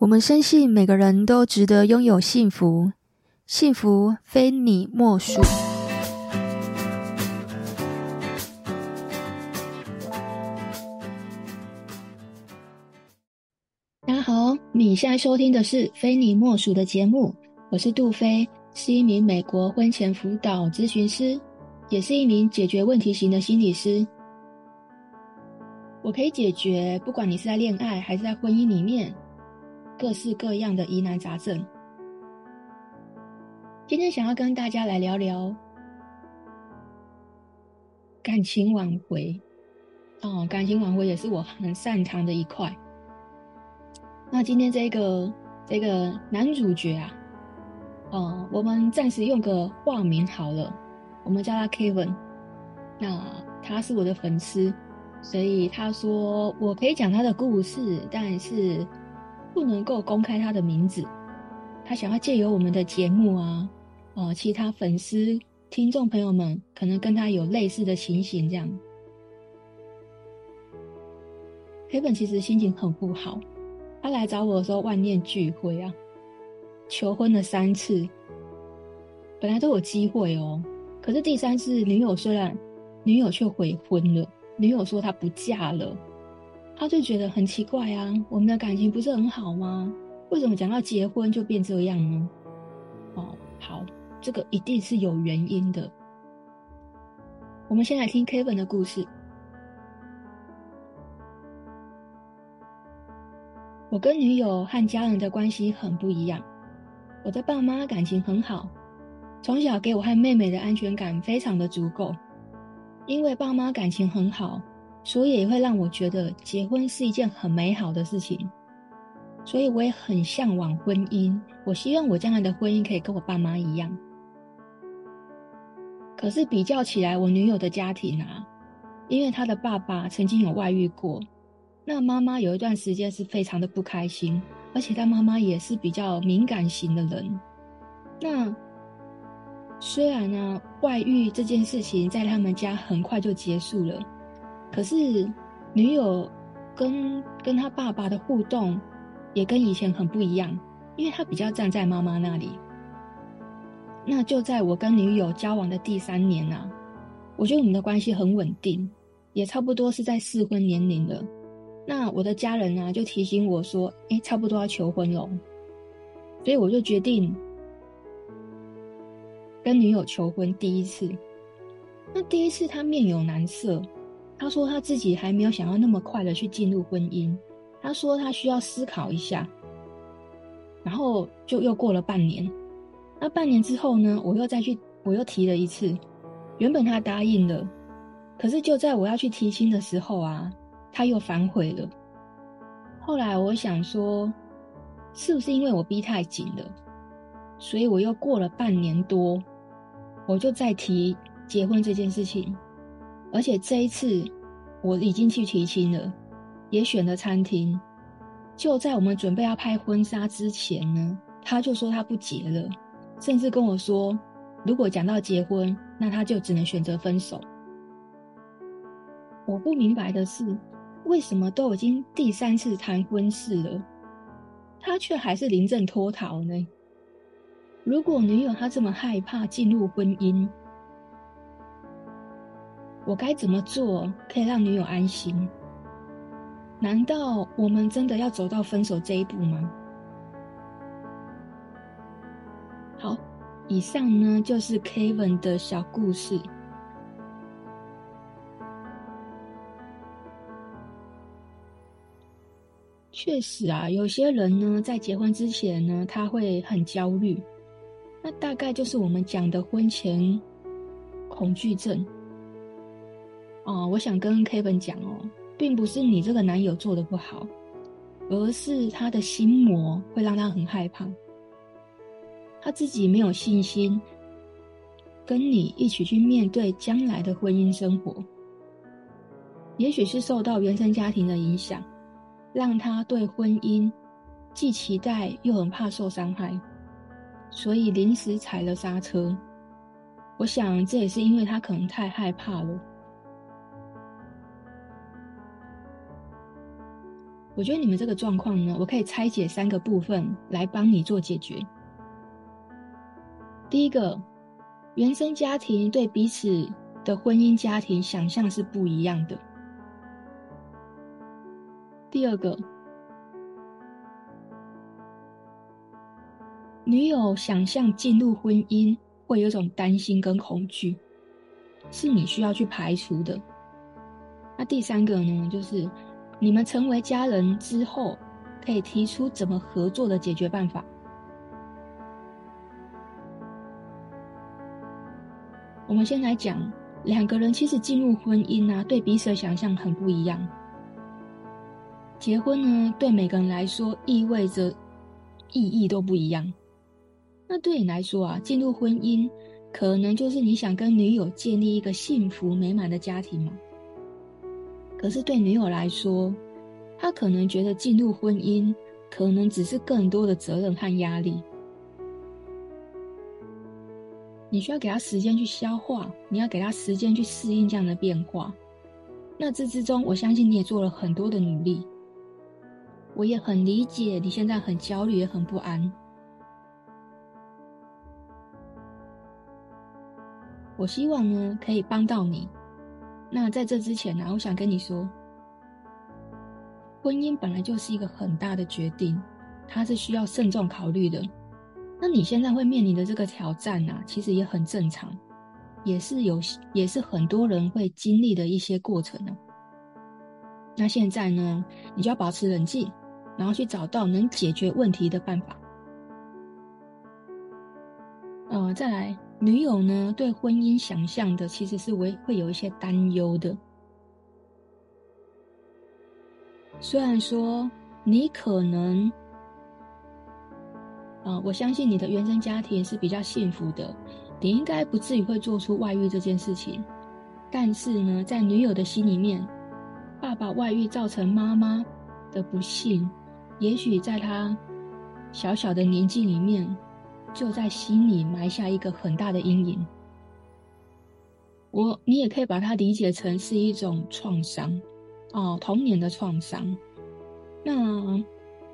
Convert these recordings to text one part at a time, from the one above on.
我们深信每个人都值得拥有幸福，幸福非你莫属。大家好，你现在收听的是《非你莫属》的节目，我是杜菲，是一名美国婚前辅导咨询师，也是一名解决问题型的心理师。我可以解决，不管你是在恋爱还是在婚姻里面。各式各样的疑难杂症，今天想要跟大家来聊聊感情挽回。哦，感情挽回也是我很擅长的一块。那今天这个这个男主角啊，哦，我们暂时用个化名好了，我们叫他 Kevin。那他是我的粉丝，所以他说我可以讲他的故事，但是。不能够公开他的名字，他想要借由我们的节目啊，呃，其他粉丝、听众朋友们可能跟他有类似的情形，这样。黑本其实心情很不好，他来找我的时候万念俱灰啊，求婚了三次，本来都有机会哦，可是第三次女友虽然女友却悔婚了，女友说她不嫁了。他就觉得很奇怪啊，我们的感情不是很好吗？为什么讲到结婚就变这样呢？哦，好，这个一定是有原因的。我们先来听 Kevin 的故事。我跟女友和家人的关系很不一样。我的爸妈感情很好，从小给我和妹妹的安全感非常的足够。因为爸妈感情很好。所以也会让我觉得结婚是一件很美好的事情，所以我也很向往婚姻。我希望我将来的婚姻可以跟我爸妈一样。可是比较起来，我女友的家庭啊，因为她的爸爸曾经有外遇过，那妈妈有一段时间是非常的不开心，而且她妈妈也是比较敏感型的人。那虽然呢，外遇这件事情在他们家很快就结束了。可是，女友跟跟他爸爸的互动也跟以前很不一样，因为他比较站在妈妈那里。那就在我跟女友交往的第三年啊，我觉得我们的关系很稳定，也差不多是在适婚年龄了。那我的家人啊就提醒我说：“哎，差不多要求婚了。”所以我就决定跟女友求婚第一次。那第一次他面有难色。他说他自己还没有想要那么快的去进入婚姻，他说他需要思考一下，然后就又过了半年。那半年之后呢，我又再去，我又提了一次，原本他答应了，可是就在我要去提亲的时候啊，他又反悔了。后来我想说，是不是因为我逼太紧了，所以我又过了半年多，我就再提结婚这件事情。而且这一次，我已经去提亲了，也选了餐厅。就在我们准备要拍婚纱之前呢，他就说他不结了，甚至跟我说，如果讲到结婚，那他就只能选择分手。我不明白的是，为什么都已经第三次谈婚事了，他却还是临阵脱逃呢？如果女友她这么害怕进入婚姻，我该怎么做可以让女友安心？难道我们真的要走到分手这一步吗？好，以上呢就是 Kevin 的小故事。确实啊，有些人呢在结婚之前呢，他会很焦虑，那大概就是我们讲的婚前恐惧症。哦，我想跟 Kevin 讲哦，并不是你这个男友做的不好，而是他的心魔会让他很害怕，他自己没有信心跟你一起去面对将来的婚姻生活。也许是受到原生家庭的影响，让他对婚姻既期待又很怕受伤害，所以临时踩了刹车。我想这也是因为他可能太害怕了。我觉得你们这个状况呢，我可以拆解三个部分来帮你做解决。第一个，原生家庭对彼此的婚姻家庭想象是不一样的。第二个，女友想象进入婚姻会有一种担心跟恐惧，是你需要去排除的。那第三个呢，就是你们成为家人之后，可以提出怎么合作的解决办法。我们先来讲，两个人其实进入婚姻啊，对彼此的想象很不一样。结婚呢，对每个人来说意味着意义都不一样。那对你来说啊，进入婚姻可能就是你想跟女友建立一个幸福美满的家庭嘛。可是对女友来说，她可能觉得进入婚姻可能只是更多的责任和压力。你需要给她时间去消化，你要给她时间去适应这样的变化。那这之中，我相信你也做了很多的努力。我也很理解你现在很焦虑，也很不安。我希望呢，可以帮到你。那在这之前呢，我想跟你说，婚姻本来就是一个很大的决定，它是需要慎重考虑的。那你现在会面临的这个挑战啊，其实也很正常，也是有，也是很多人会经历的一些过程呢。那现在呢，你就要保持冷静，然后去找到能解决问题的办法。呃，再来，女友呢，对婚姻想象的其实是会会有一些担忧的。虽然说你可能。啊、我相信你的原生家庭是比较幸福的，你应该不至于会做出外遇这件事情。但是呢，在女友的心里面，爸爸外遇造成妈妈的不幸，也许在她小小的年纪里面，就在心里埋下一个很大的阴影。我，你也可以把它理解成是一种创伤，哦，童年的创伤。那。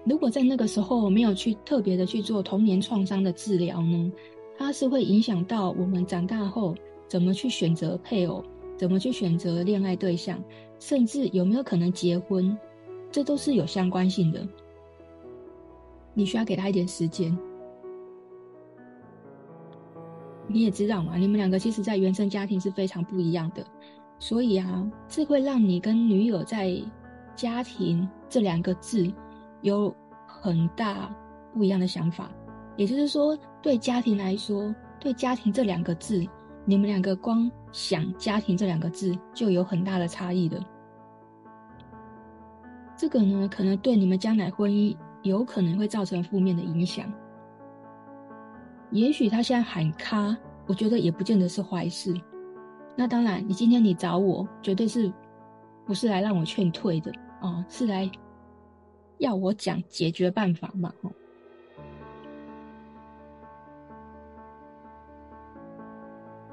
如果在那个时候没有去特别的去做童年创伤的治疗呢，它是会影响到我们长大后怎么去选择配偶，怎么去选择恋爱对象，甚至有没有可能结婚，这都是有相关性的。你需要给他一点时间。你也知道嘛，你们两个其实在原生家庭是非常不一样的，所以啊，这会让你跟女友在家庭这两个字。有很大不一样的想法，也就是说，对家庭来说，对家庭这两个字，你们两个光想家庭这两个字就有很大的差异的。这个呢，可能对你们将来婚姻有可能会造成负面的影响。也许他现在喊卡，我觉得也不见得是坏事。那当然，你今天你找我，绝对是不是来让我劝退的啊，哦，是来。要我讲解决办法嘛？哦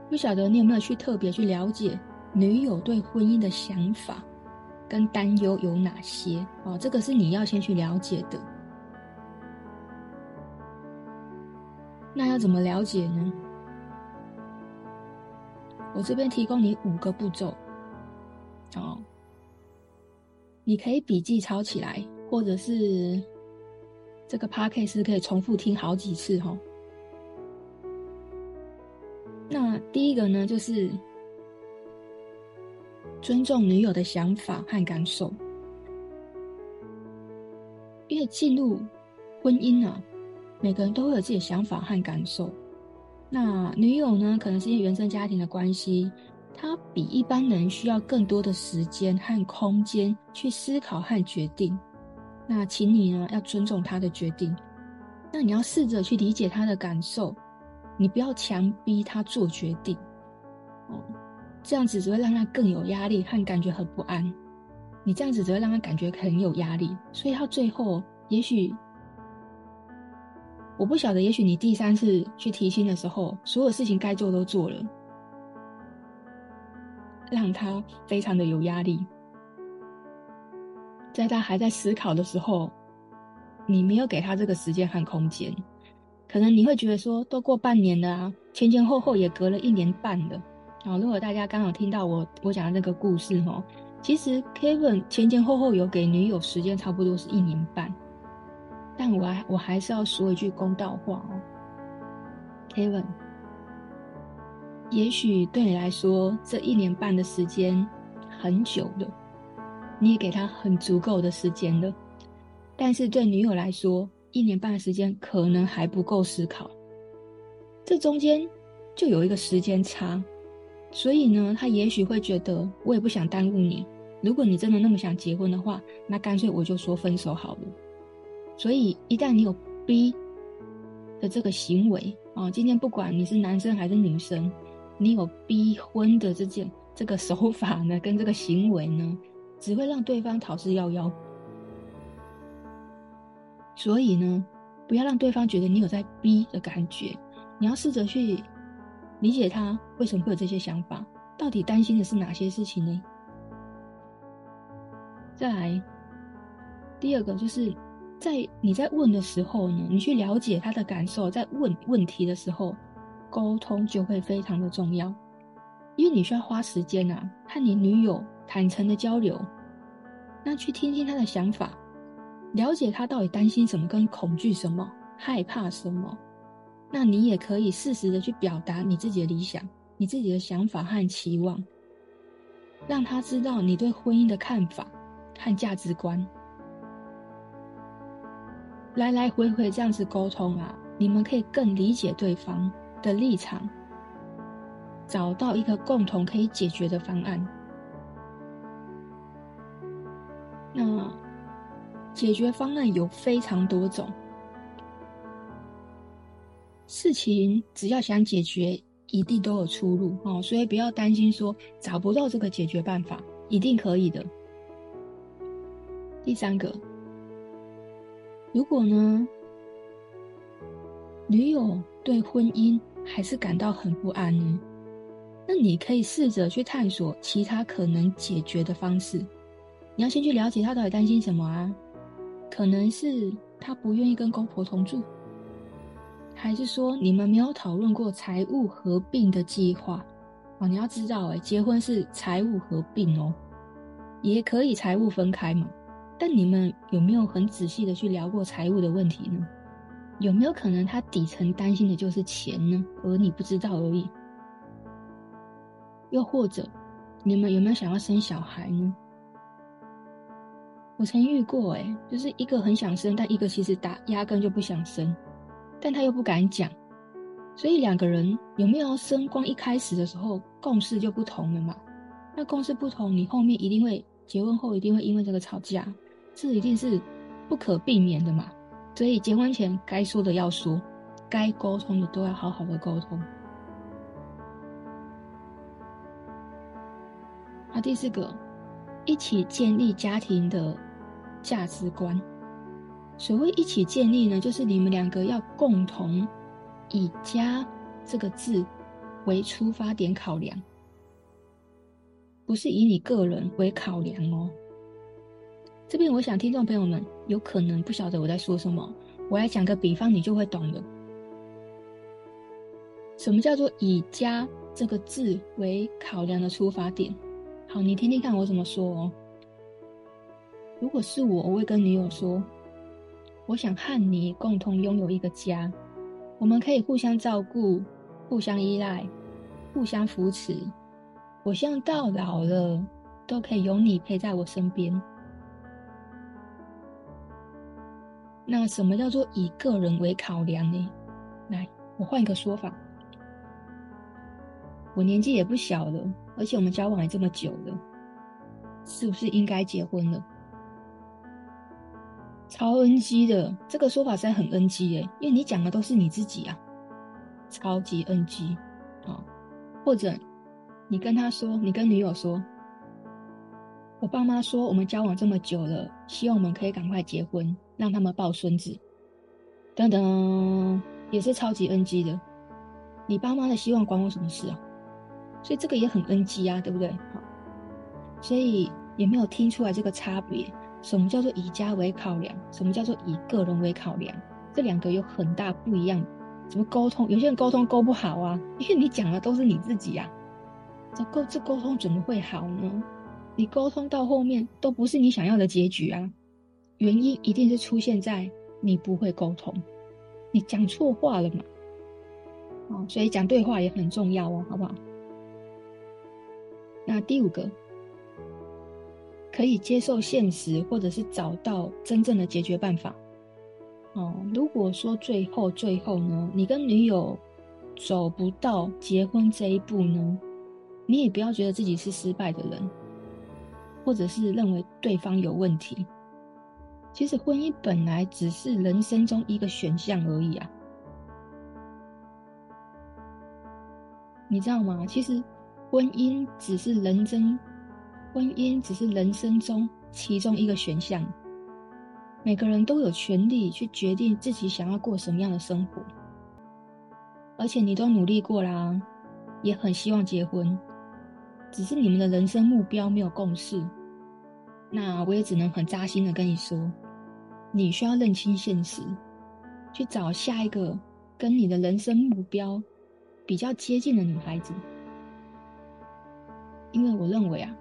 不晓得你有没有去特别去了解女友对婚姻的想法跟担忧有哪些？哦，这个是你要先去了解的。那要怎么了解呢？我这边提供你五个步骤，哦，你可以笔记抄起来。或者是这个 podcast 可以重复听好几次哈。那第一个呢，就是尊重女友的想法和感受，因为进入婚姻啊，每个人都会有自己的想法和感受。那女友呢，可能是因为原生家庭的关系，她比一般人需要更多的时间和空间去思考和决定。那请你呢，要尊重她的决定。那你要试着去理解她的感受，你不要强逼她做决定。哦，这样子只会让她更有压力和感觉很不安。你这样子只会让她感觉很有压力，所以她最后也许，我不晓得，也许你第三次去提亲的时候，所有事情该做都做了，让他非常的有压力。在他还在思考的时候，你没有给他这个时间和空间，可能你会觉得说，都过半年了啊，前前后后也隔了一年半了。啊，如果大家刚好听到我我讲的那个故事哦，其实 Kevin 前前后后有给女友时间，差不多是一年半。但我还我还是要说一句公道话哦，Kevin，也许对你来说这一年半的时间很久了。你也给他很足够的时间了，但是对女友来说，一年半的时间可能还不够思考。这中间就有一个时间差，所以呢，他也许会觉得我也不想耽误你。如果你真的那么想结婚的话，那干脆我就说分手好了。所以一旦你有逼的这个行为啊，今天不管你是男生还是女生，你有逼婚的这件这个手法呢，跟这个行为呢，只会让对方逃之夭夭，所以呢，不要让对方觉得你有在逼的感觉。你要试着去理解他为什么会有这些想法，到底担心的是哪些事情呢？再来，第二个就是在你在问的时候呢，你去了解他的感受，在问问题的时候，沟通就会非常的重要，因为你需要花时间啊，和你女友。坦诚的交流，那去听听他的想法，了解他到底担心什么，跟恐惧什么，害怕什么。那你也可以适时的去表达你自己的理想、你自己的想法和期望，让他知道你对婚姻的看法和价值观。来来回回这样子沟通啊，你们可以更理解对方的立场，找到一个共同可以解决的方案。那解决方案有非常多种，事情只要想解决，一定都有出路哦，所以不要担心说找不到这个解决办法，一定可以的。第三个，如果呢，女友对婚姻还是感到很不安呢，那你可以试着去探索其他可能解决的方式。你要先去了解他到底担心什么啊？可能是他不愿意跟公婆同住，还是说你们没有讨论过财务合并的计划？哦，你要知道，欸，诶结婚是财务合并哦，也可以财务分开嘛。但你们有没有很仔细的去聊过财务的问题呢？有没有可能他底层担心的就是钱呢？而你不知道而已。又或者，你们有没有想要生小孩呢？我曾遇过，诶就是一个很想生，但一个其实打压根就不想生，但他又不敢讲，所以两个人有没有生，光一开始的时候共识就不同了嘛？那共识不同，你后面一定会结婚后一定会因为这个吵架，这一定是不可避免的嘛。所以结婚前该说的要说，该沟通的都要好好的沟通。好，第四个。一起建立家庭的价值观。所谓一起建立呢，就是你们两个要共同以“家”这个字为出发点考量，不是以你个人为考量哦。这边我想听众朋友们有可能不晓得我在说什么，我来讲个比方，你就会懂了。什么叫做以“家”这个字为考量的出发点？好，你听听看我怎么说哦。如果是我，我会跟女友说，我想和你共同拥有一个家，我们可以互相照顾、互相依赖、互相扶持。我希望到老了都可以有你陪在我身边。那什么叫做以个人为考量呢？来，我换一个说法。我年纪也不小了。而且我们交往也这么久了，是不是应该结婚了？超 NG 的这个说法实在很 NG 耶，因为你讲的都是你自己啊，超级 NG 啊！或者你跟他说，你跟女友说，我爸妈说我们交往这么久了，希望我们可以赶快结婚，让他们抱孙子，等等，也是超级 NG 的。你爸妈的希望关我什么事啊？所以这个也很 NG 啊，对不对？所以也没有听出来这个差别。什么叫做以家为考量？什么叫做以个人为考量？这两个有很大不一样。怎么沟通？有些人沟通沟不好啊，因为你讲的都是你自己啊。这沟这沟通怎么会好呢？你沟通到后面都不是你想要的结局啊。原因一定是出现在你不会沟通，你讲错话了嘛。哦，所以讲对话也很重要哦，好不好？那第五个。可以接受现实，或者是找到真正的解决办法。哦，如果说最后最后呢，你跟女友走不到结婚这一步呢，你也不要觉得自己是失败的人，或者是认为对方有问题。其实婚姻本来只是人生中一个选项而已啊，你知道吗？其实婚姻只是人生。婚姻只是人生中其中一个选项，每个人都有权利去决定自己想要过什么样的生活。而且你都努力过啦，也很希望结婚，只是你们的人生目标没有共识。那我也只能很扎心的跟你说，你需要认清现实，去找下一个跟你的人生目标比较接近的女孩子。因为我认为啊。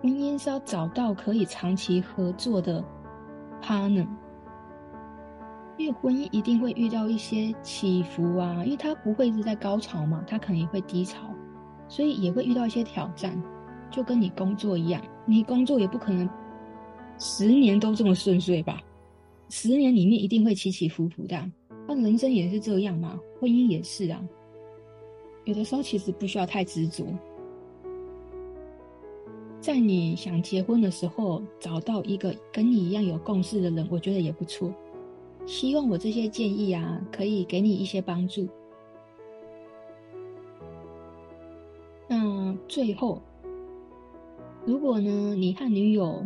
婚姻是要找到可以长期合作的 partner，因为婚姻一定会遇到一些起伏啊，因为它不会一直在高潮嘛，它可能也会低潮，所以也会遇到一些挑战，就跟你工作一样，你工作也不可能十年都这么顺遂吧，十年里面一定会起起伏伏的，那人生也是这样嘛，婚姻也是啊，有的时候其实不需要太执着。在你想结婚的时候，找到一个跟你一样有共识的人，我觉得也不错。希望我这些建议啊，可以给你一些帮助。那最后，如果呢，你和女友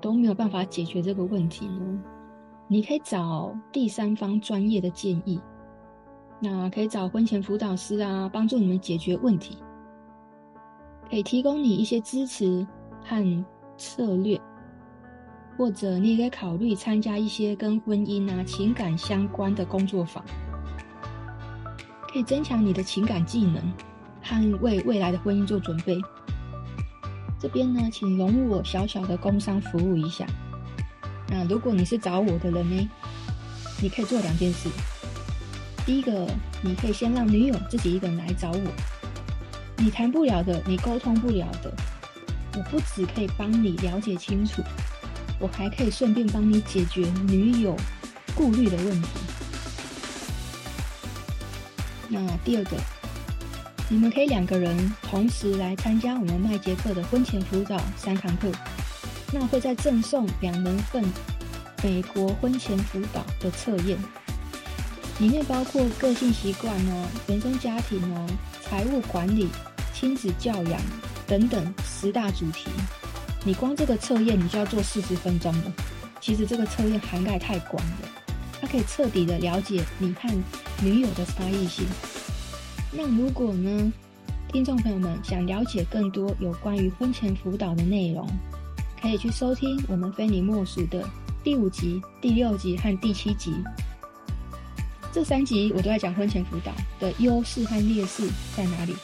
都没有办法解决这个问题呢，你可以找第三方专业的建议。那可以找婚前辅导师啊，帮助你们解决问题。可以提供你一些支持和策略，或者你也可以考虑参加一些跟婚姻啊、情感相关的工作坊，可以增强你的情感技能和为未来的婚姻做准备。这边呢，请容我小小的工商服务一下。那如果你是找我的人呢，你可以做两件事。第一个，你可以先让女友自己一个人来找我。你谈不了的，你沟通不了的，我不只可以帮你了解清楚，我还可以顺便帮你解决女友顾虑的问题。那第二个，你们可以两个人同时来参加我们麦杰克的婚前辅导三堂课，那会再赠送两人份美国婚前辅导的测验，里面包括个性习惯哦、原生家庭哦、财务管理。亲子教养等等十大主题，你光这个测验你就要做四十分钟了。其实这个测验涵盖太广了，它可以彻底的了解你和女友的差异性。那如果呢，听众朋友们想了解更多有关于婚前辅导的内容，可以去收听我们非你莫属的第五集、第六集和第七集。这三集我都在讲婚前辅导的优势和劣势在哪里。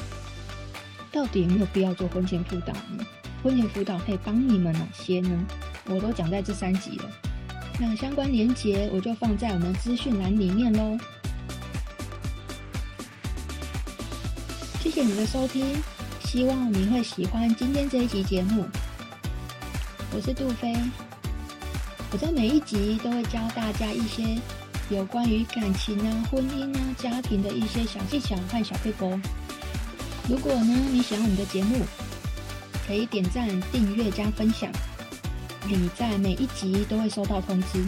到底有没有必要做婚前辅导呢？婚前辅导可以帮你们哪些呢？我都讲在这三集了。那相关连结我就放在我们资讯栏里面喽。谢谢你的收听，希望你会喜欢今天这一集节目。我是杜飞，我在每一集都会教大家一些有关于感情啊、婚姻啊、家庭的一些小技巧和小撇步。如果呢，你喜欢我们的节目，可以点赞、订阅、加分享，你在每一集都会收到通知。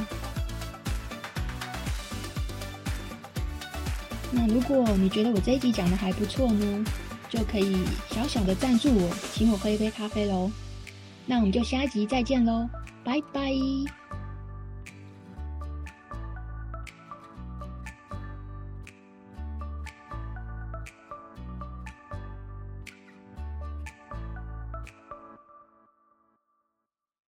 那如果你觉得我这一集讲的还不错呢，就可以小小的赞助我，请我喝一杯咖啡喽。那我们就下一集再见喽，拜拜。